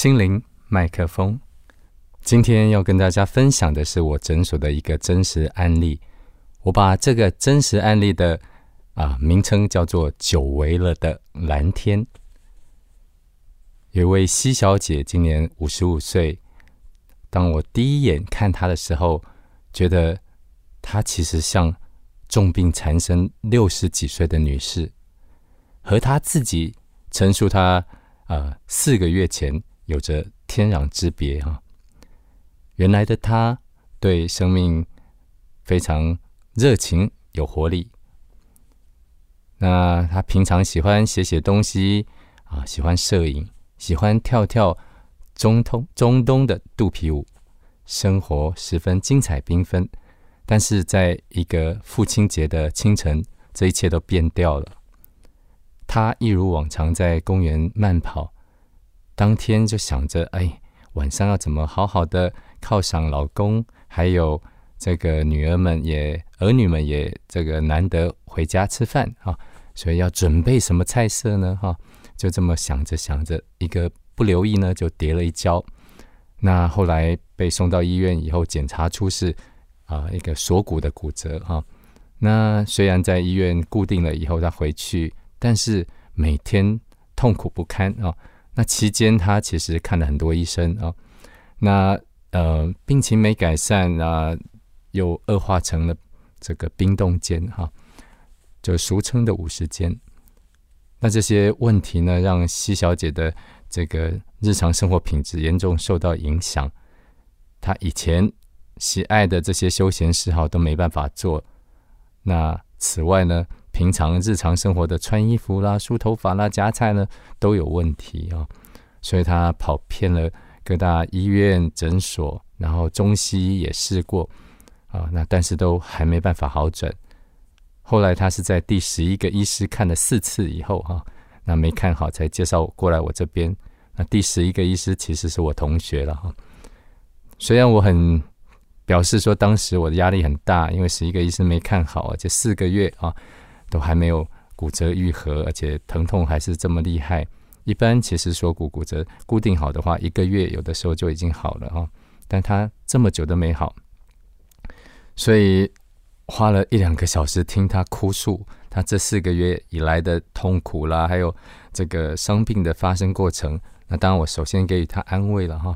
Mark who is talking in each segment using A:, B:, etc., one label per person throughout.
A: 心灵麦克风。今天要跟大家分享的是我诊所的一个真实案例。我把这个真实案例的啊名称叫做“久违了的蓝天”。有位西小姐，今年五十五岁。当我第一眼看她的时候，觉得她其实像重病缠身六十几岁的女士，和她自己陈述她呃四个月前有着天壤之别啊。原来的他对生命非常热情有活力，那他平常喜欢写写东西啊，喜欢摄影，喜欢跳跳。中通中东的肚皮舞，生活十分精彩缤纷。但是在一个父亲节的清晨，这一切都变掉了。他一如往常在公园慢跑，当天就想着：哎，晚上要怎么好好的犒赏老公，还有这个女儿们也儿女们也这个难得回家吃饭啊，所以要准备什么菜色呢？哈，就这么想着想着，一个。不留意呢，就跌了一跤。那后来被送到医院以后，检查出是啊一个锁骨的骨折哈。那虽然在医院固定了以后，他回去，但是每天痛苦不堪啊。那期间他其实看了很多医生啊。那呃病情没改善啊，又恶化成了这个冰冻肩哈，就俗称的五十肩。那这些问题呢，让西小姐的。这个日常生活品质严重受到影响，她以前喜爱的这些休闲嗜好都没办法做。那此外呢，平常日常生活的穿衣服啦、梳头发啦、夹菜呢都有问题啊，所以他跑遍了各大医院诊所，然后中西医也试过啊，那但是都还没办法好转。后来他是在第十一个医师看了四次以后哈。那没看好，才介绍过来我这边。那第十一个医师其实是我同学了哈。虽然我很表示说，当时我的压力很大，因为十一个医生没看好，而且四个月啊都还没有骨折愈合，而且疼痛还是这么厉害。一般其实锁骨骨折固定好的话，一个月有的时候就已经好了哈。但他这么久都没好，所以花了一两个小时听他哭诉。他这四个月以来的痛苦啦，还有这个伤病的发生过程，那当然我首先给予他安慰了哈。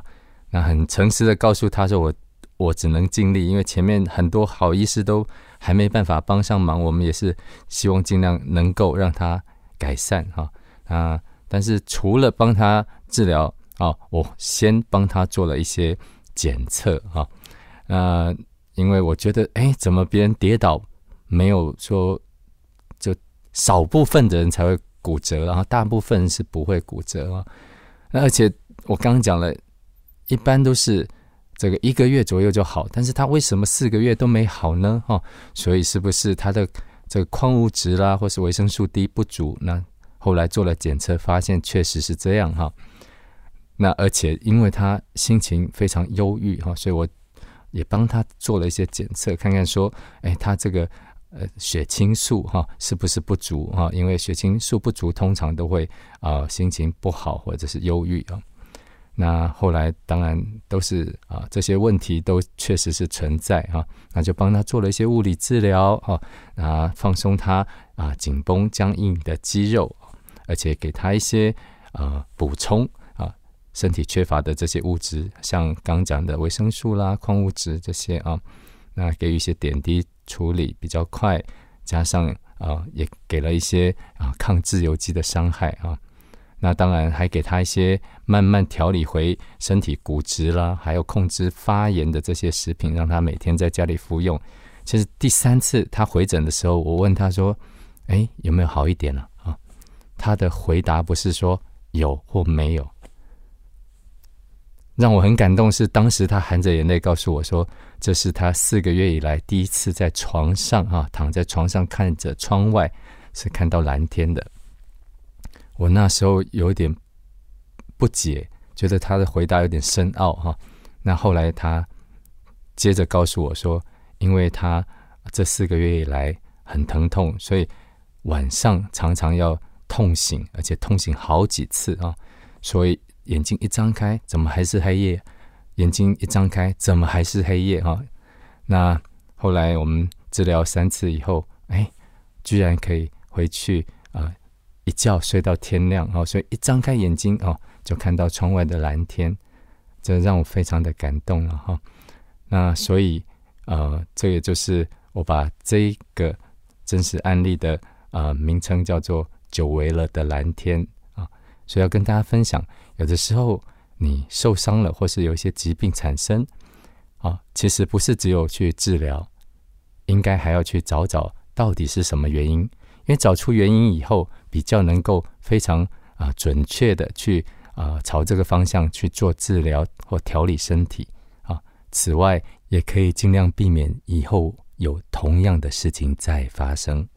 A: 那很诚实的告诉他说，我我只能尽力，因为前面很多好医师都还没办法帮上忙，我们也是希望尽量能够让他改善哈。啊，但是除了帮他治疗啊，我先帮他做了一些检测哈。呃，因为我觉得，哎，怎么别人跌倒没有说就。少部分的人才会骨折，然后大部分是不会骨折啊。那而且我刚刚讲了，一般都是这个一个月左右就好，但是他为什么四个月都没好呢？哈，所以是不是他的这个矿物质啦，或是维生素 D 不足？那后来做了检测，发现确实是这样哈。那而且因为他心情非常忧郁哈，所以我也帮他做了一些检测，看看说，哎，他这个。呃，血清素哈是不是不足哈？因为血清素不足，通常都会啊心情不好或者是忧郁啊。那后来当然都是啊这些问题都确实是存在哈。那就帮他做了一些物理治疗哈，啊放松他啊紧绷僵硬的肌肉，而且给他一些啊补充啊身体缺乏的这些物质，像刚讲的维生素啦、矿物质这些啊。那给予一些点滴。处理比较快，加上啊，也给了一些啊抗自由基的伤害啊。那当然还给他一些慢慢调理回身体骨质啦，还有控制发炎的这些食品，让他每天在家里服用。其实第三次他回诊的时候，我问他说：“哎，有没有好一点了？”啊，他的回答不是说有或没有。让我很感动是，当时他含着眼泪告诉我说：“这是他四个月以来第一次在床上啊，躺在床上看着窗外，是看到蓝天的。”我那时候有点不解，觉得他的回答有点深奥哈。那后来他接着告诉我说：“因为他这四个月以来很疼痛，所以晚上常常要痛醒，而且痛醒好几次啊，所以。”眼睛一张开，怎么还是黑夜？眼睛一张开，怎么还是黑夜？哈，那后来我们治疗三次以后，哎，居然可以回去啊，一觉睡到天亮哦，所以一张开眼睛哦，就看到窗外的蓝天，这让我非常的感动了哈。那所以呃，这个就是我把这个真实案例的呃名称叫做“久违了的蓝天”啊，所以要跟大家分享，有的时候。你受伤了，或是有一些疾病产生，啊，其实不是只有去治疗，应该还要去找找到底是什么原因。因为找出原因以后，比较能够非常啊准确的去啊朝这个方向去做治疗或调理身体啊。此外，也可以尽量避免以后有同样的事情再发生。